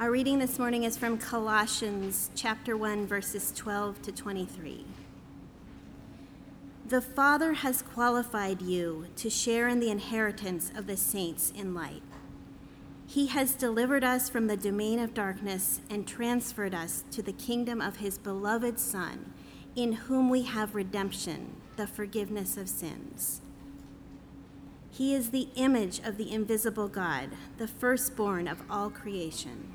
Our reading this morning is from Colossians chapter 1 verses 12 to 23. The Father has qualified you to share in the inheritance of the saints in light. He has delivered us from the domain of darkness and transferred us to the kingdom of his beloved Son, in whom we have redemption, the forgiveness of sins. He is the image of the invisible God, the firstborn of all creation.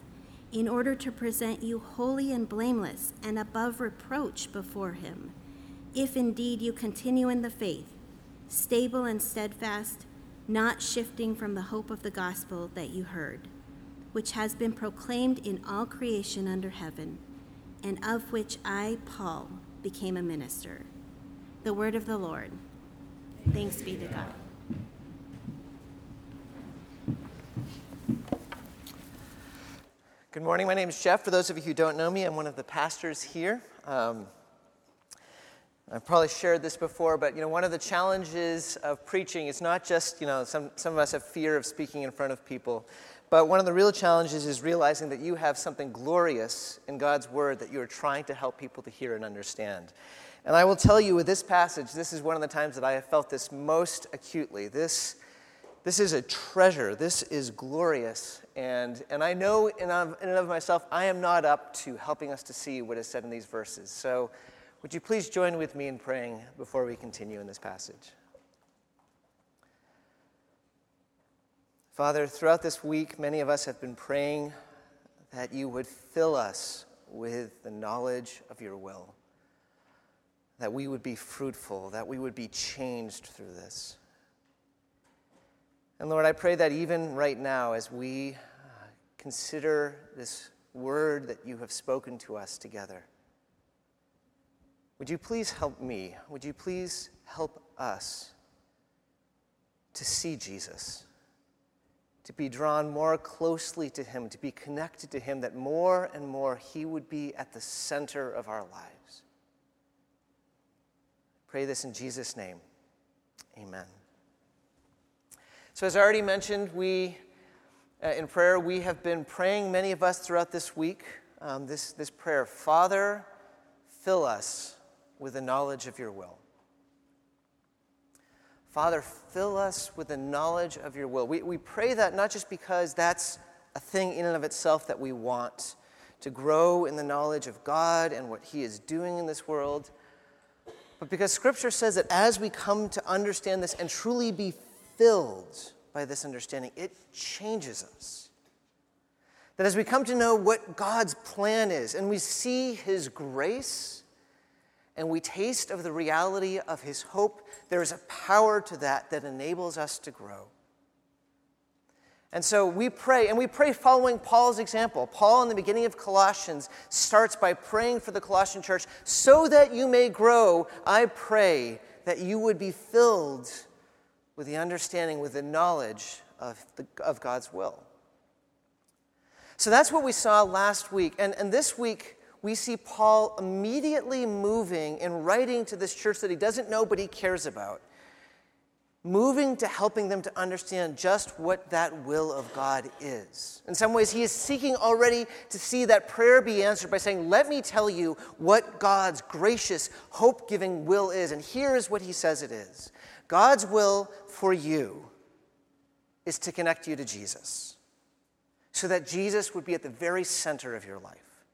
in order to present you holy and blameless and above reproach before him, if indeed you continue in the faith, stable and steadfast, not shifting from the hope of the gospel that you heard, which has been proclaimed in all creation under heaven, and of which I, Paul, became a minister. The word of the Lord. Thanks be to God. Good morning. My name is Jeff. For those of you who don't know me, I'm one of the pastors here. Um, I've probably shared this before, but you know, one of the challenges of preaching is not just you know some some of us have fear of speaking in front of people, but one of the real challenges is realizing that you have something glorious in God's word that you are trying to help people to hear and understand. And I will tell you with this passage, this is one of the times that I have felt this most acutely. This this is a treasure. This is glorious. And, and I know in, in and of myself, I am not up to helping us to see what is said in these verses. So would you please join with me in praying before we continue in this passage? Father, throughout this week, many of us have been praying that you would fill us with the knowledge of your will, that we would be fruitful, that we would be changed through this. And Lord, I pray that even right now, as we uh, consider this word that you have spoken to us together, would you please help me? Would you please help us to see Jesus, to be drawn more closely to him, to be connected to him, that more and more he would be at the center of our lives? Pray this in Jesus' name. Amen. So, as I already mentioned, we, uh, in prayer, we have been praying, many of us throughout this week, um, this, this prayer Father, fill us with the knowledge of your will. Father, fill us with the knowledge of your will. We, we pray that not just because that's a thing in and of itself that we want to grow in the knowledge of God and what He is doing in this world, but because Scripture says that as we come to understand this and truly be filled by this understanding, it changes us. That as we come to know what God's plan is and we see His grace and we taste of the reality of His hope, there is a power to that that enables us to grow. And so we pray, and we pray following Paul's example. Paul, in the beginning of Colossians, starts by praying for the Colossian church so that you may grow. I pray that you would be filled with the understanding, with the knowledge of, the, of God's will. So that's what we saw last week. And, and this week, we see Paul immediately moving and writing to this church that he doesn't know but he cares about, moving to helping them to understand just what that will of God is. In some ways, he is seeking already to see that prayer be answered by saying, Let me tell you what God's gracious, hope giving will is. And here is what he says it is God's will for you is to connect you to Jesus so that Jesus would be at the very center of your life.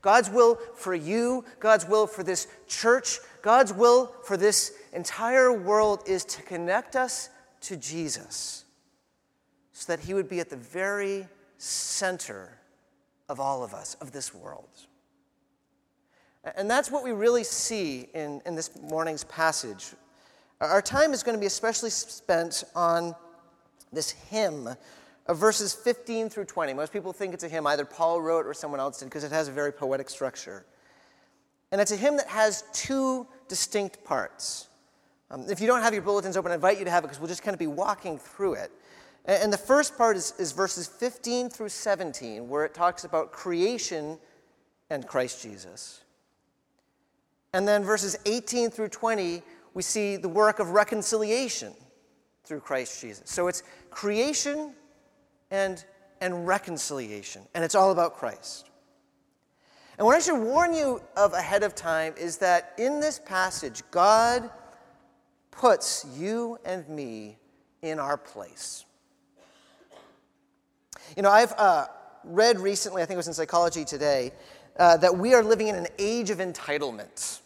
God's will for you, God's will for this church, God's will for this entire world is to connect us to Jesus so that he would be at the very center of all of us, of this world. And that's what we really see in, in this morning's passage. Our time is going to be especially spent on this hymn of verses 15 through 20. Most people think it's a hymn either Paul wrote or someone else did because it has a very poetic structure. And it's a hymn that has two distinct parts. Um, if you don't have your bulletins open, I invite you to have it because we'll just kind of be walking through it. And, and the first part is, is verses 15 through 17, where it talks about creation and Christ Jesus. And then verses 18 through 20, we see the work of reconciliation through Christ Jesus. So it's creation and, and reconciliation, and it's all about Christ. And what I should warn you of ahead of time is that in this passage, God puts you and me in our place. You know, I've uh, read recently, I think it was in Psychology Today, uh, that we are living in an age of entitlement.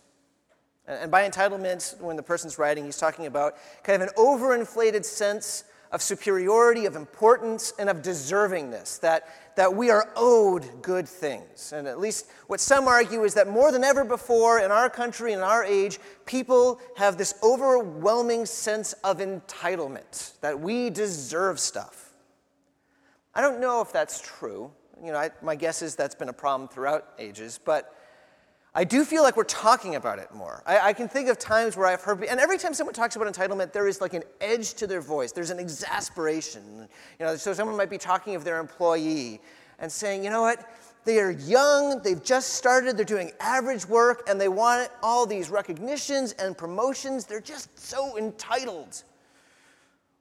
And by entitlement, when the person's writing, he's talking about kind of an overinflated sense of superiority, of importance, and of deservingness, that, that we are owed good things. And at least what some argue is that more than ever before in our country, in our age, people have this overwhelming sense of entitlement, that we deserve stuff. I don't know if that's true. You know, I, my guess is that's been a problem throughout ages, but I do feel like we're talking about it more. I, I, can think of times where I've heard, and every time someone talks about entitlement, there is like an edge to their voice. There's an exasperation. You know, so someone might be talking of their employee and saying, you know what? They are young, they've just started, they're doing average work, and they want all these recognitions and promotions. They're just so entitled.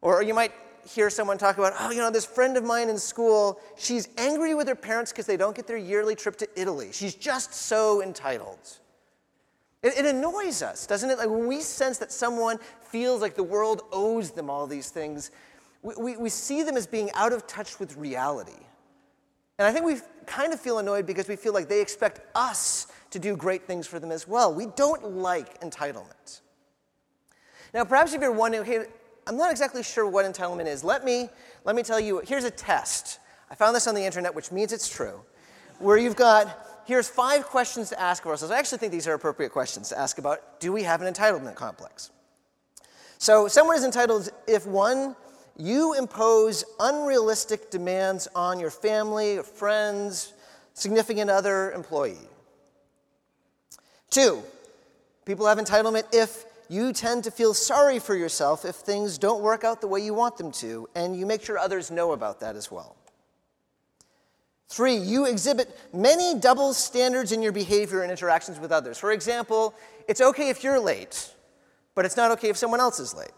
Or you might hear someone talk about, oh, you know, this friend of mine in school, she's angry with her parents because they don't get their yearly trip to Italy. She's just so entitled. It, it, annoys us, doesn't it? Like when we sense that someone feels like the world owes them all these things, we, we, we see them as being out of touch with reality. And I think we kind of feel annoyed because we feel like they expect us to do great things for them as well. We don't like entitlement. Now, perhaps if you're wondering, okay, I'm not exactly sure what entitlement is. Let me, let me tell you, here's a test. I found this on the internet, which means it's true, where you've got, here's five questions to ask of ourselves. I actually think these are appropriate questions to ask about do we have an entitlement complex? So, someone is entitled if one, you impose unrealistic demands on your family, friends, significant other, employee. Two, people have entitlement if you tend to feel sorry for yourself if things don't work out the way you want them to, and you make sure others know about that as well. Three, you exhibit many double standards in your behavior and interactions with others. For example, it's okay if you're late, but it's not okay if someone else is late.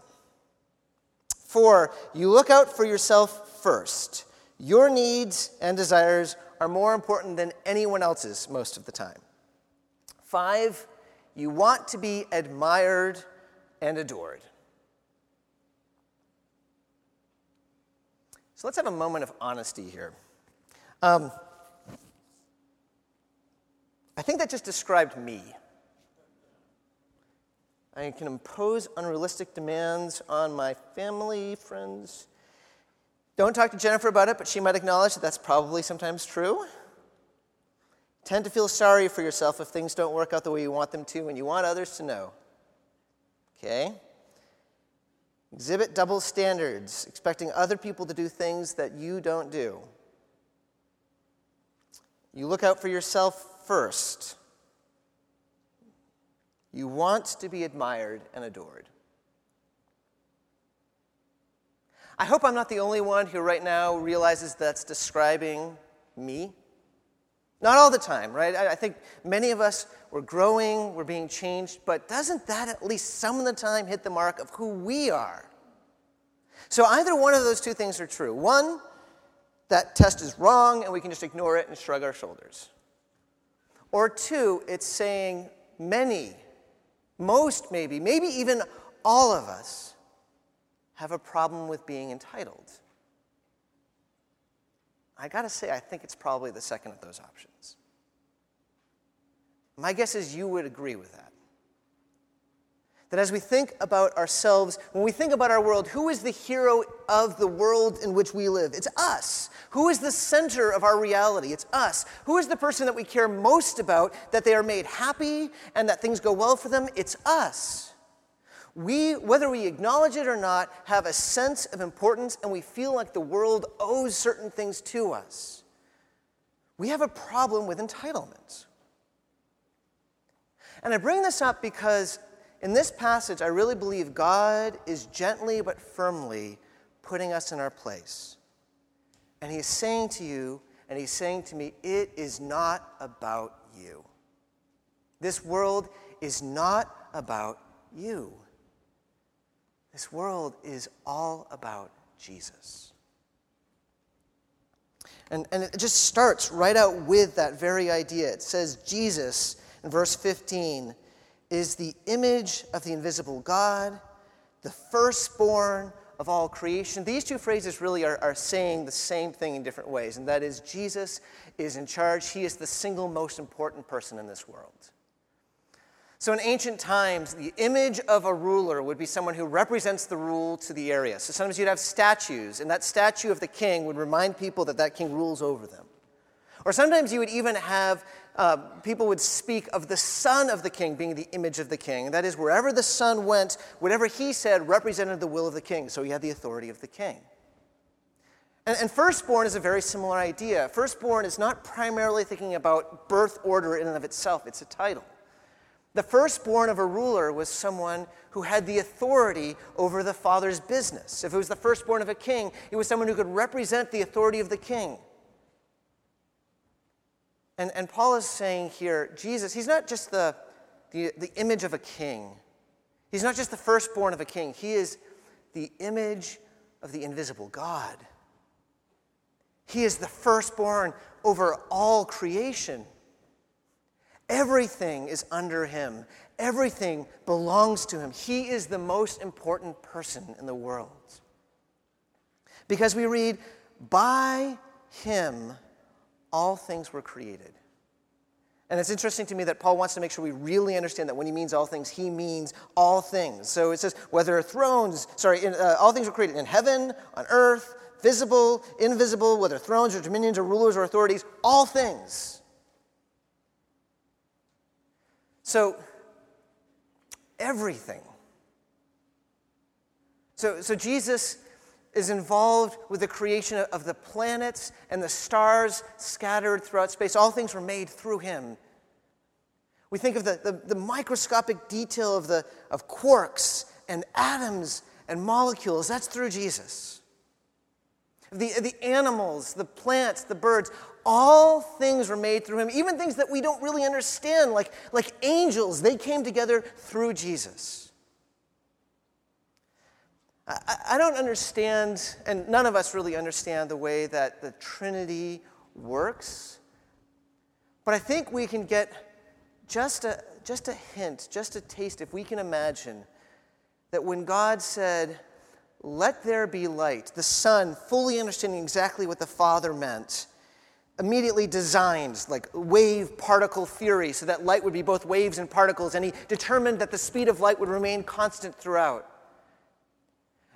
Four, you look out for yourself first. Your needs and desires are more important than anyone else's most of the time. Five, you want to be admired and adored. So let's have a moment of honesty here. Um, I think that just described me. I can impose unrealistic demands on my family, friends. Don't talk to Jennifer about it, but she might acknowledge that that's probably sometimes true. Tend to feel sorry for yourself if things don't work out the way you want them to, and you want others to know. Okay? Exhibit double standards, expecting other people to do things that you don't do. You look out for yourself first. You want to be admired and adored. I hope I'm not the only one who right now realizes that's describing me. Not all the time, right? I, think many of us, we're growing, we're being changed, but doesn't that at least some of the time hit the mark of who we are? So either one of those two things are true. One, that test is wrong and we can just ignore it and shrug our shoulders. Or two, it's saying many, most maybe, maybe even all of us have a problem with being entitled. I gotta say, I think it's probably the second of those options. My guess is you would agree with that. That as we think about ourselves, when we think about our world, who is the hero of the world in which we live? It's us. Who is the center of our reality? It's us. Who is the person that we care most about, that they are made happy and that things go well for them? It's us. We, whether we acknowledge it or not, have a sense of importance and we feel like the world owes certain things to us. We have a problem with entitlement. And I bring this up because in this passage, I really believe God is gently but firmly putting us in our place. And He's saying to you, and He's saying to me, it is not about you. This world is not about you. This world is all about Jesus. And, and it just starts right out with that very idea. It says, Jesus, in verse 15, is the image of the invisible God, the firstborn of all creation. These two phrases really are, are saying the same thing in different ways, and that is Jesus is in charge. He is the single most important person in this world. So, in ancient times, the image of a ruler would be someone who represents the rule to the area. So, sometimes you'd have statues, and that statue of the king would remind people that that king rules over them. Or sometimes you would even have uh, people would speak of the son of the king being the image of the king. That is, wherever the son went, whatever he said represented the will of the king. So he had the authority of the king. And, and firstborn is a very similar idea. Firstborn is not primarily thinking about birth order in and of itself, it's a title. The firstborn of a ruler was someone who had the authority over the father's business. If it was the firstborn of a king, it was someone who could represent the authority of the king. And, and Paul is saying here, Jesus, he's not just the, the, the image of a king. He's not just the firstborn of a king. He is the image of the invisible God. He is the firstborn over all creation. Everything is under him, everything belongs to him. He is the most important person in the world. Because we read, by him all things were created. And it's interesting to me that Paul wants to make sure we really understand that when he means all things, he means all things. So it says, whether thrones, sorry, in, uh, all things were created in heaven, on earth, visible, invisible, whether thrones or dominions or rulers or authorities, all things. So, everything. So, so Jesus is involved with the creation of the planets and the stars scattered throughout space. All things were made through him. We think of the, the, the, microscopic detail of, the, of quarks and atoms and molecules. That's through Jesus. The, the animals, the plants, the birds, all things were made through him. Even things that we don't really understand, like, like angels, they came together through Jesus. I, I don't understand, and none of us really understand the way that the Trinity works, but I think we can get just a, just a hint, just a taste, if we can imagine that when God said, Let there be light, the Son, fully understanding exactly what the Father meant, immediately designed like wave particle theory so that light would be both waves and particles, and he determined that the speed of light would remain constant throughout.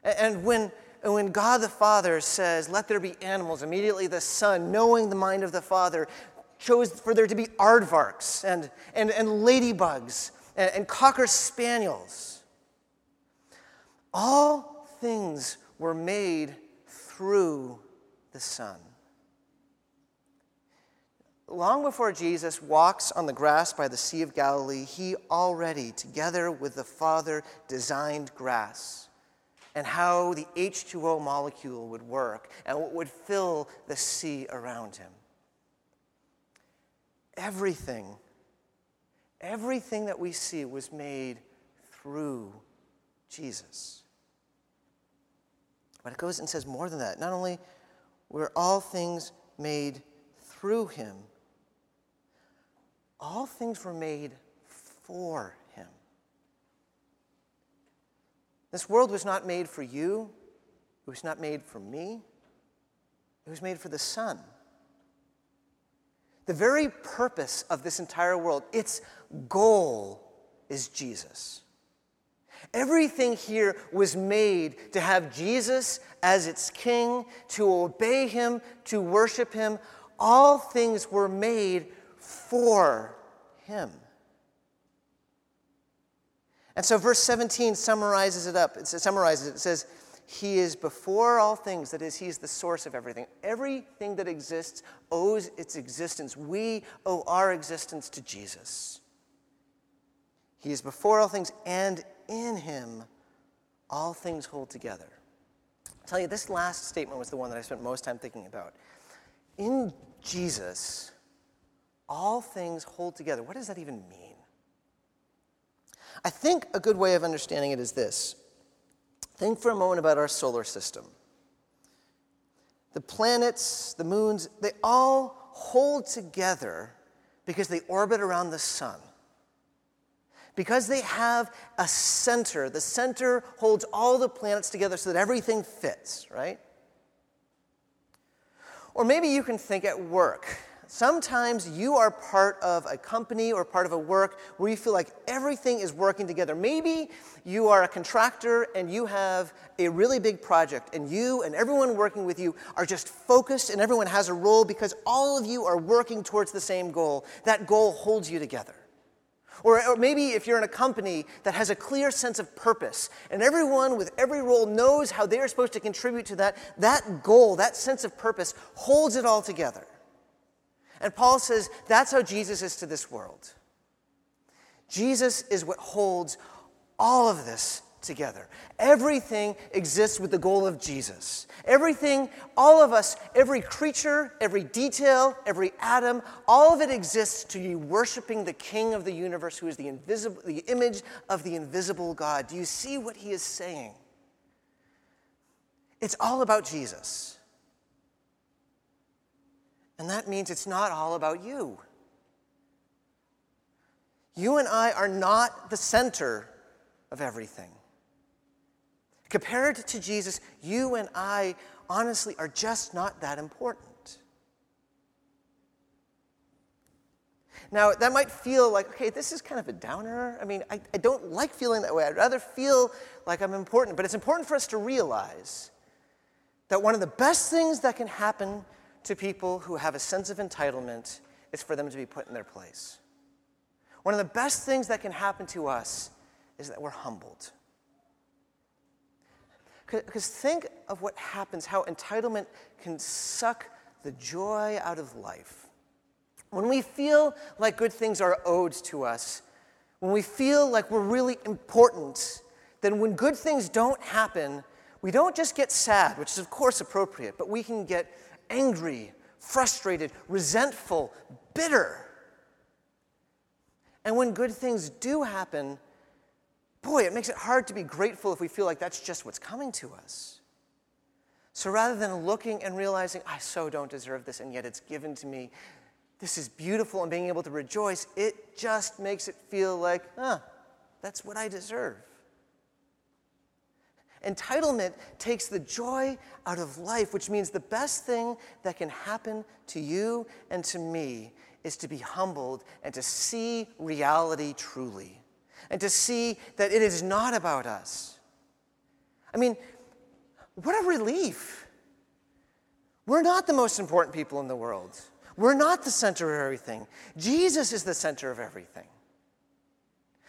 And when, when God the Father says, Let there be animals, immediately the Son, knowing the mind of the Father, chose for there to be aardvarks and, and, and ladybugs and, and cocker spaniels. All things were made through the Son. Long before Jesus walks on the grass by the Sea of Galilee, he already, together with the Father, designed grass and how the H2O molecule would work and what would fill the sea around him. Everything, everything that we see was made through Jesus. But it goes and says more than that. Not only were all things made through him, all things were made for him. This world was not made for you, it was not made for me, it was made for the Son. the very purpose of this entire world, its goal is Jesus. Everything here was made to have Jesus as its king, to obey him, to worship him. All things were made for him. And so verse 17 summarizes it up. It summarizes it. It says, He is before all things. That is, He is the source of everything. Everything that exists owes its existence. We owe our existence to Jesus. He is before all things, and in Him all things hold together. I'll tell you, this last statement was the one that I spent most time thinking about. In Jesus, all things hold together. What does that even mean? I think a good way of understanding it is this think for a moment about our solar system. The planets, the moons, they all hold together because they orbit around the sun. Because they have a center, the center holds all the planets together so that everything fits, right? Or maybe you can think at work. Sometimes you are part of a company or part of a work where you feel like everything is working together. Maybe you are a contractor and you have a really big project, and you and everyone working with you are just focused and everyone has a role because all of you are working towards the same goal. That goal holds you together. Or, or, maybe if you're in a company that has a clear sense of purpose and everyone with every role knows how they are supposed to contribute to that, that goal, that sense of purpose holds it all together. And Paul says that's how Jesus is to this world. Jesus is what holds all of this together. Everything exists with the goal of Jesus. Everything, all of us, every creature, every detail, every atom, all of it exists to be worshiping the King of the universe who is the invisible the image of the invisible God. Do you see what he is saying? It's all about Jesus. And that means it's not all about you. You and I are not the center of everything. Compared to Jesus, you and I honestly are just not that important. Now, that might feel like, okay, this is kind of a downer. I mean, I, I don't like feeling that way. I'd rather feel like I'm important. But it's important for us to realize that one of the best things that can happen to people who have a sense of entitlement is for them to be put in their place. One of the best things that can happen to us is that we're humbled. Because think of what happens, how entitlement can suck the joy out of life. When we feel like good things are owed to us, when we feel like we're really important, then when good things don't happen, we don't just get sad, which is of course appropriate, but we can get angry, frustrated, resentful, bitter. And when good things do happen, boy, it makes it hard to be grateful if we feel like that's just what's coming to us. So rather than looking and realizing, I so don't deserve this, and yet it's given to me, this is beautiful, and being able to rejoice, it just makes it feel like, huh, that's what I deserve. Entitlement takes the joy out of life, which means the best thing that can happen to you and to me is to be humbled and to see reality truly, and to see that it is not about us. I mean, what a relief. We're not the most important people in the world. We're not the center of everything. Jesus is the center of everything.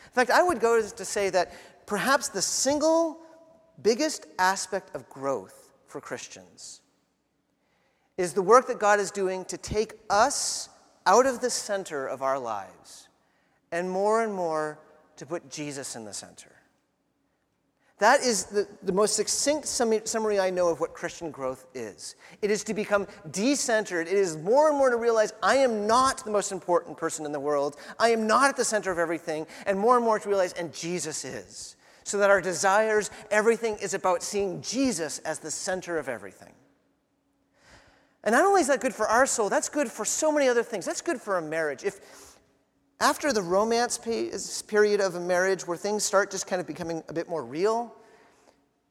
In fact, I would go to say that perhaps the single biggest aspect of growth for Christians is the work that God is doing to take us out of the center of our lives and more and more to put Jesus in the center. That is the, the most succinct summary I know of what Christian growth is. It is to become decentered. It is more and more to realize I am not the most important person in the world. I am not at the center of everything. And more and more to realize, and Jesus is so that our desires, everything is about seeing Jesus as the center of everything. And not only is that good for our soul, that's good for so many other things. That's good for a marriage. If after the romance period of a marriage where things start just kind of becoming a bit more real,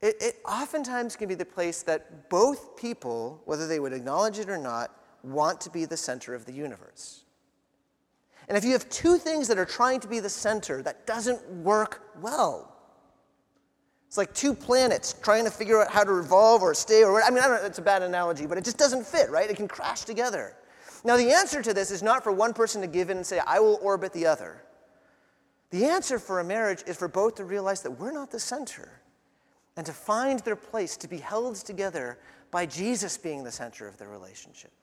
it, it oftentimes can be the place that both people, whether they would acknowledge it or not, want to be the center of the universe. And if you have two things that are trying to be the center, that doesn't work well. It's like two planets trying to figure out how to revolve or stay or I mean, I don't know, it's a bad analogy, but it just doesn't fit, right? It can crash together. Now, the answer to this is not for one person to give in and say, I will orbit the other. The answer for a marriage is for both to realize that we're not the center and to find their place to be held together by Jesus being the center of the relationship.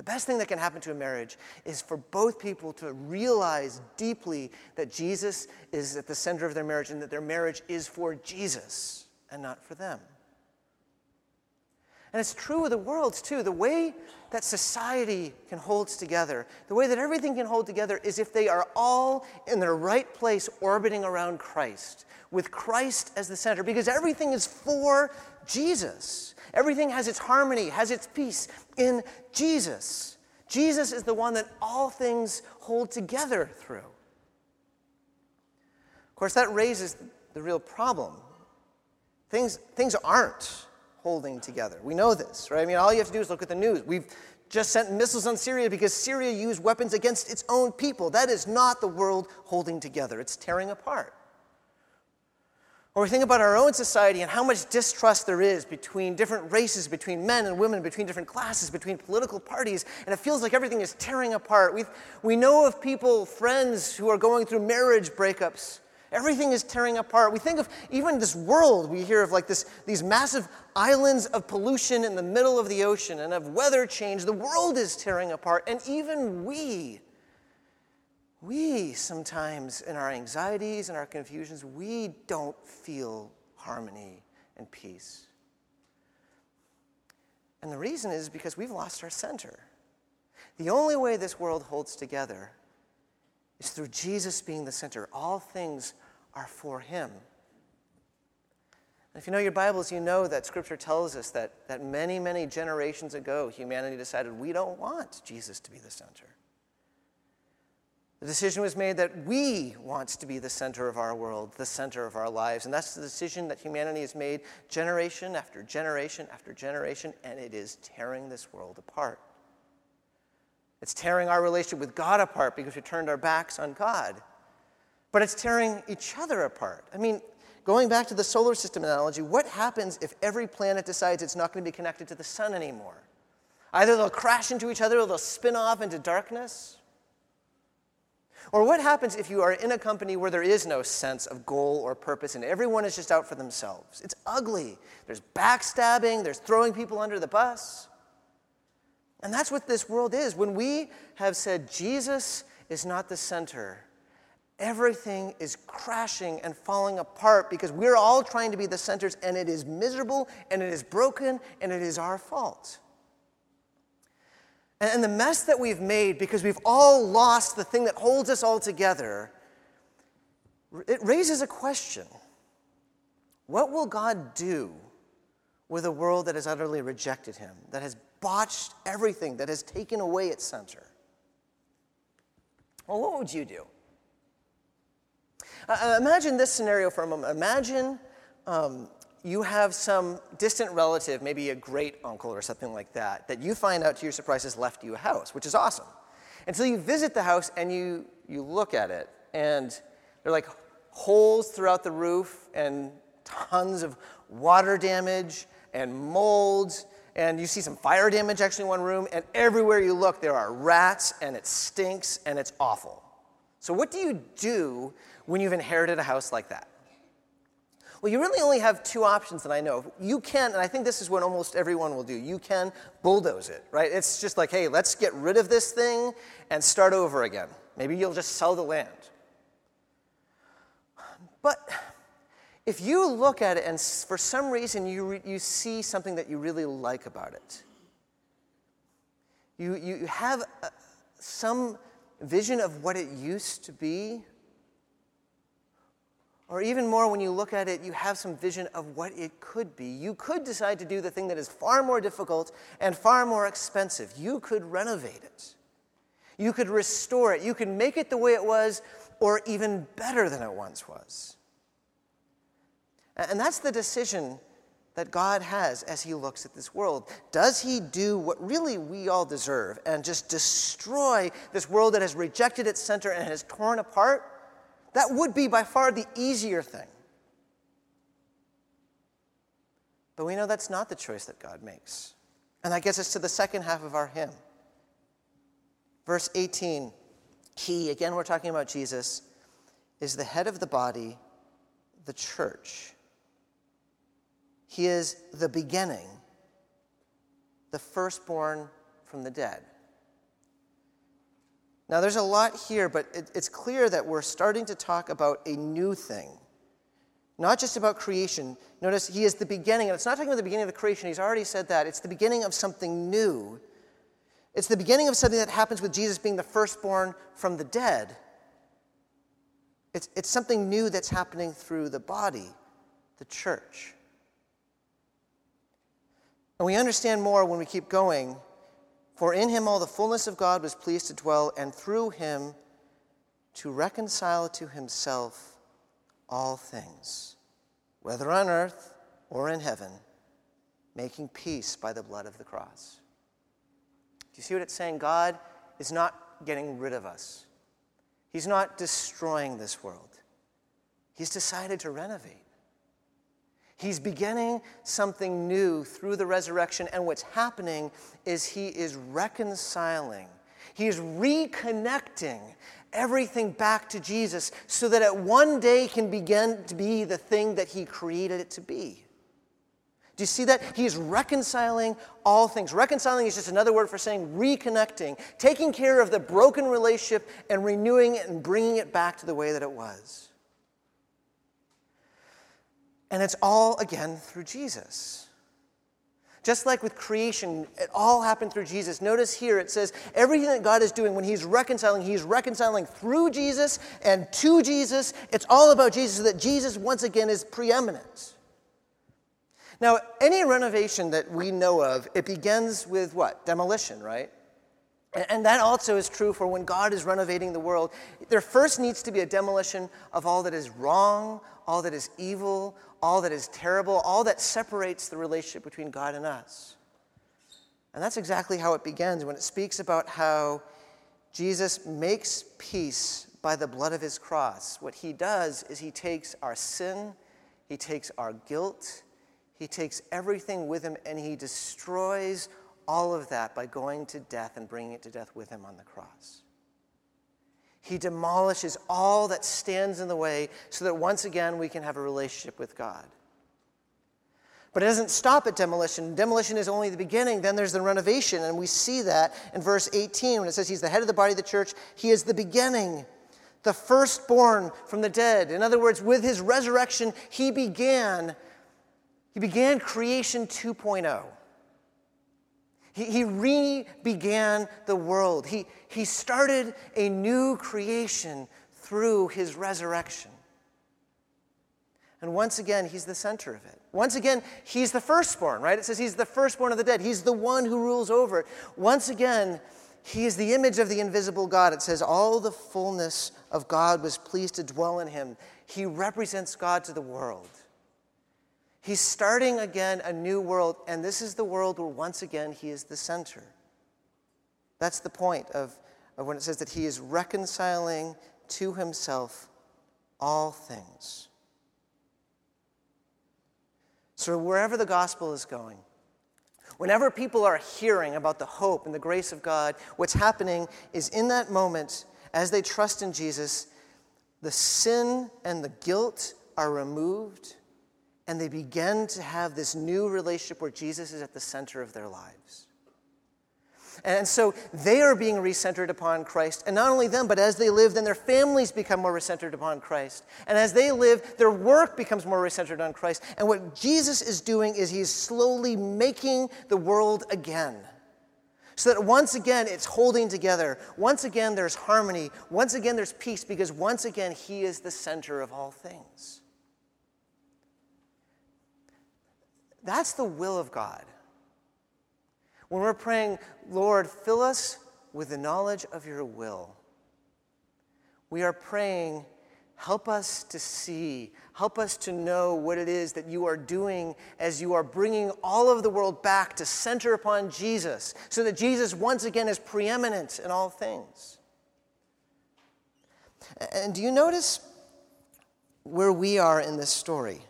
The best thing that can happen to a marriage is for both people to realize deeply that Jesus is at the center of their marriage and that their marriage is for Jesus and not for them. And it's true of the world too. The way that society can hold together, the way that everything can hold together is if they are all in their right place orbiting around Christ, with Christ as the center, because everything is for Jesus. Everything has its harmony, has its peace in Jesus. Jesus is the one that all things hold together through. Of course, that raises the real problem. Things, things aren't holding together. We know this, right? I mean, all you have to do is look at the news. We've just sent missiles on Syria because Syria used weapons against its own people. That is not the world holding together, it's tearing apart. Or we think about our own society and how much distrust there is between different races, between men and women, between different classes, between political parties, and it feels like everything is tearing apart. we we know of people, friends, who are going through marriage breakups. Everything is tearing apart. We think of even this world, we hear of like this, these massive islands of pollution in the middle of the ocean and of weather change. The world is tearing apart, and even we we sometimes, in our anxieties and our confusions, we don't feel harmony and peace. And the reason is because we've lost our center. The only way this world holds together is through Jesus being the center. All things are for Him. And if you know your Bibles, you know that Scripture tells us that, that many, many generations ago, humanity decided we don't want Jesus to be the center. The decision was made that we want to be the center of our world, the center of our lives. And that's the decision that humanity has made generation after generation after generation, and it is tearing this world apart. It's tearing our relationship with God apart because we turned our backs on God. But it's tearing each other apart. I mean, going back to the solar system analogy, what happens if every planet decides it's not going to be connected to the sun anymore? Either they'll crash into each other or they'll spin off into darkness. Or what happens if you are in a company where there is no sense of goal or purpose and everyone is just out for themselves? It's ugly. There's backstabbing, there's throwing people under the bus. And that's what this world is. When we have said Jesus is not the center, everything is crashing and falling apart because we're all trying to be the centers and it is miserable and it is broken and it is our fault. And the mess that we've made because we've all lost the thing that holds us all together, it raises a question. What will God do with a world that has utterly rejected him, that has botched everything, that has taken away its center? Well, what would you do? Uh, uh imagine this scenario for a moment. Imagine um, you have some distant relative, maybe a great uncle or something like that, that you find out to your surprise has left you a house, which is awesome. Until so you visit the house and you, you look at it, and there are like holes throughout the roof and tons of water damage and molds, and you see some fire damage actually in one room, and everywhere you look, there are rats, and it stinks, and it's awful. So, what do you do when you've inherited a house like that? Well, you really only have two options that I know of. You can, and I think this is what almost everyone will do, you can bulldoze it, right? It's just like, hey, let's get rid of this thing and start over again. Maybe you'll just sell the land. But if you look at it and for some reason you, re- you see something that you really like about it, you, you have a, some vision of what it used to be, or even more, when you look at it, you have some vision of what it could be. You could decide to do the thing that is far more difficult and far more expensive. You could renovate it. You could restore it. You could make it the way it was, or even better than it once was. And that's the decision that God has as he looks at this world? Does he do what really we all deserve and just destroy this world that has rejected its center and has torn apart? That would be by far the easier thing. But we know that's not the choice that God makes. And that gets us to the second half of our hymn. Verse 18 He, again, we're talking about Jesus, is the head of the body, the church. He is the beginning, the firstborn from the dead. Now, there's a lot here, but it, it's clear that we're starting to talk about a new thing, not just about creation. Notice he is the beginning, and it's not talking about the beginning of the creation, he's already said that. It's the beginning of something new. It's the beginning of something that happens with Jesus being the firstborn from the dead. It's, it's something new that's happening through the body, the church. And we understand more when we keep going. For in him all the fullness of God was pleased to dwell, and through him to reconcile to himself all things, whether on earth or in heaven, making peace by the blood of the cross. Do you see what it's saying? God is not getting rid of us, He's not destroying this world. He's decided to renovate. He's beginning something new through the resurrection, and what's happening is he is reconciling. He is reconnecting everything back to Jesus so that it one day can begin to be the thing that he created it to be. Do you see that? He's reconciling all things. Reconciling is just another word for saying reconnecting, taking care of the broken relationship and renewing it and bringing it back to the way that it was. And it's all, again, through Jesus. Just like with creation, it all happened through Jesus. Notice here it says everything that God is doing when He's reconciling, He's reconciling through Jesus and to Jesus. It's all about Jesus, so that Jesus, once again, is preeminent. Now, any renovation that we know of, it begins with what? Demolition, right? And that also is true for when God is renovating the world. There first needs to be a demolition of all that is wrong, all that is evil, all that is terrible, all that separates the relationship between God and us. And that's exactly how it begins when it speaks about how Jesus makes peace by the blood of his cross. What he does is he takes our sin, he takes our guilt, he takes everything with him, and he destroys all of that by going to death and bringing it to death with him on the cross. He demolishes all that stands in the way so that once again we can have a relationship with God. But it doesn't stop at demolition. Demolition is only the beginning. Then there's the renovation, and we see that in verse 18 when it says he's the head of the body of the church. He is the beginning, the firstborn from the dead. In other words, with his resurrection, he began he began creation 2.0. He, he re began the world. He, he started a new creation through his resurrection. And once again, he's the center of it. Once again, he's the firstborn, right? It says he's the firstborn of the dead. He's the one who rules over it. Once again, he is the image of the invisible God. It says all the fullness of God was pleased to dwell in him. He represents God to the world. He's starting again a new world, and this is the world where once again he is the center. That's the point of, of when it says that he is reconciling to himself all things. So, wherever the gospel is going, whenever people are hearing about the hope and the grace of God, what's happening is in that moment, as they trust in Jesus, the sin and the guilt are removed and they begin to have this new relationship where Jesus is at the center of their lives. And so they are being recentered upon Christ. And not only them, but as they live, then their families become more recentered upon Christ. And as they live, their work becomes more recentered on Christ. And what Jesus is doing is he's slowly making the world again. So that once again it's holding together. Once again there's harmony. Once again there's peace because once again he is the center of all things. That's the will of God. When we're praying, Lord, fill us with the knowledge of your will, we are praying, Help us to see, help us to know what it is that you are doing as you are bringing all of the world back to center upon Jesus, so that Jesus once again is preeminent in all things. And do you notice where we are in this story?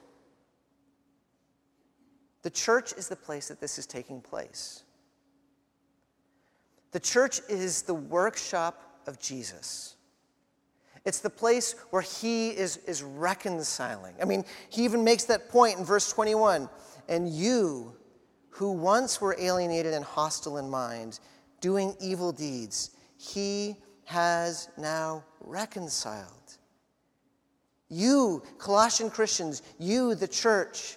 The church is the place that this is taking place. The church is the workshop of Jesus. It's the place where he is, is reconciling. I mean, he even makes that point in verse 21 and you, who once were alienated and hostile in mind, doing evil deeds, he has now reconciled. You, Colossian Christians, you, the church,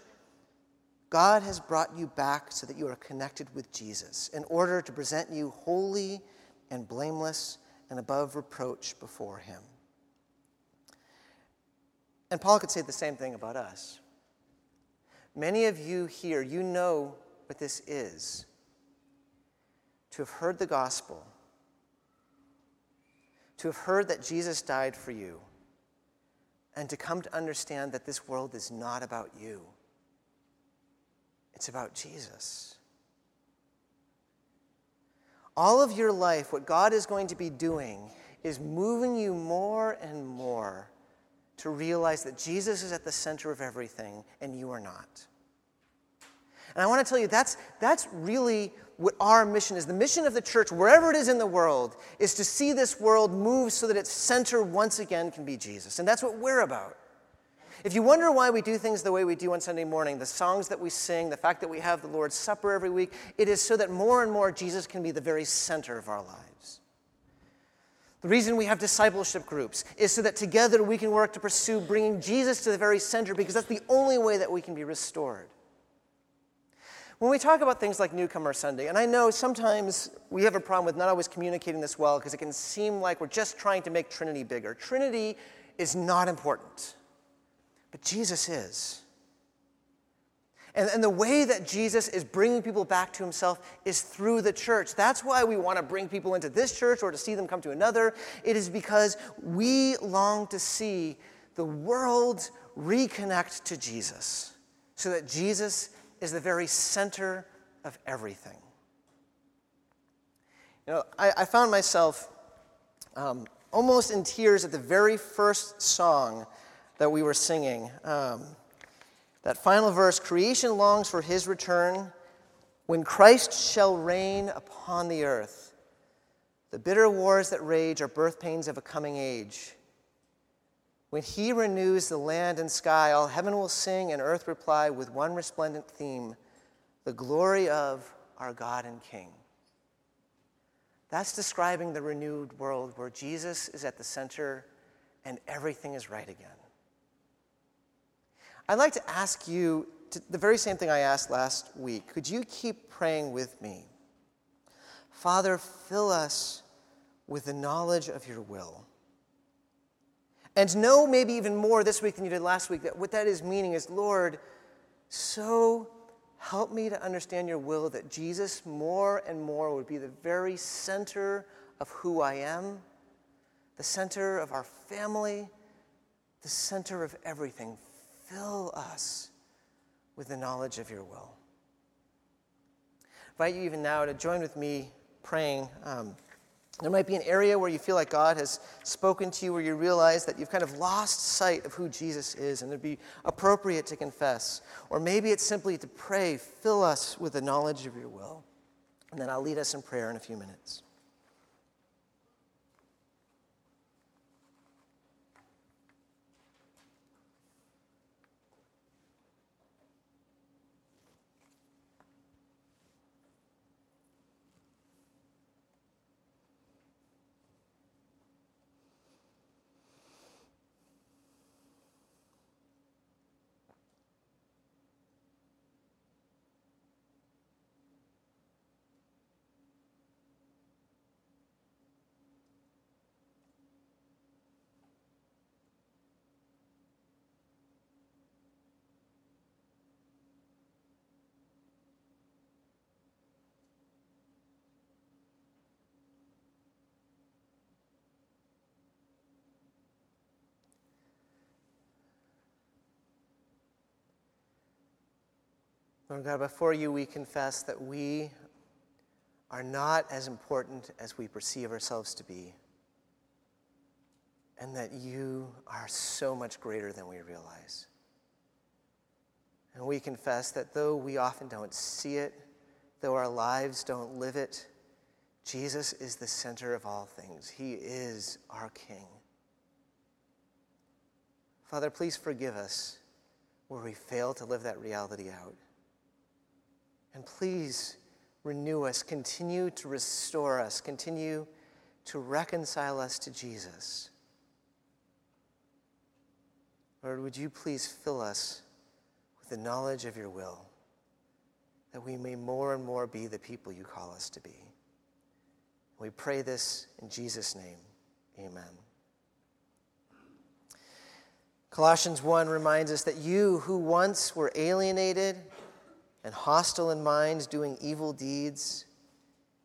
God has brought you back so that you are connected with Jesus in order to present you holy and blameless and above reproach before Him. And Paul could say the same thing about us. Many of you here, you know what this is to have heard the gospel, to have heard that Jesus died for you, and to come to understand that this world is not about you. It's about Jesus. All of your life, what God is going to be doing is moving you more and more to realize that Jesus is at the center of everything and you are not. And I want to tell you that's, that's really what our mission is. The mission of the church, wherever it is in the world, is to see this world move so that its center once again can be Jesus. And that's what we're about. If you wonder why we do things the way we do on Sunday morning, the songs that we sing, the fact that we have the Lord's Supper every week, it is so that more and more Jesus can be the very center of our lives. The reason we have discipleship groups is so that together we can work to pursue bringing Jesus to the very center because that's the only way that we can be restored. When we talk about things like Newcomer Sunday, and I know sometimes we have a problem with not always communicating this well because it can seem like we're just trying to make Trinity bigger. Trinity is not important. But Jesus is. And, and the way that Jesus is bringing people back to himself is through the church. That's why we want to bring people into this church or to see them come to another. It is because we long to see the world reconnect to Jesus so that Jesus is the very center of everything. You know, I, I found myself um, almost in tears at the very first song that we were singing. Um, that final verse creation longs for his return when Christ shall reign upon the earth. The bitter wars that rage are birth pains of a coming age. When he renews the land and sky, all heaven will sing and earth reply with one resplendent theme the glory of our God and King. That's describing the renewed world where Jesus is at the center and everything is right again. I'd like to ask you to, the very same thing I asked last week. Could you keep praying with me? Father, fill us with the knowledge of your will. And know maybe even more this week than you did last week that what that is meaning is, Lord, so help me to understand your will that Jesus more and more would be the very center of who I am, the center of our family, the center of everything. Fill us with the knowledge of your will. I invite you even now to join with me praying. Um, there might be an area where you feel like God has spoken to you, where you realize that you've kind of lost sight of who Jesus is, and it'd be appropriate to confess. Or maybe it's simply to pray, fill us with the knowledge of your will. And then I'll lead us in prayer in a few minutes. Lord God, before you we confess that we are not as important as we perceive ourselves to be, and that you are so much greater than we realize. And we confess that though we often don't see it, though our lives don't live it, Jesus is the center of all things. He is our King. Father, please forgive us where we fail to live that reality out. And please renew us, continue to restore us, continue to reconcile us to Jesus. Lord, would you please fill us with the knowledge of your will, that we may more and more be the people you call us to be. We pray this in Jesus' name. Amen. Colossians 1 reminds us that you who once were alienated and hostile in mind, doing evil deeds,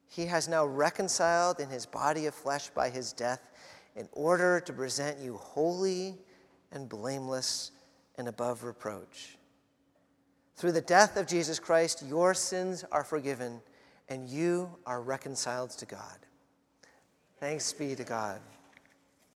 he has now reconciled in his body of flesh by his death in order to present you holy and blameless and above reproach. Through the death of Jesus Christ, your sins are forgiven and you are reconciled to God. Thanks be to God.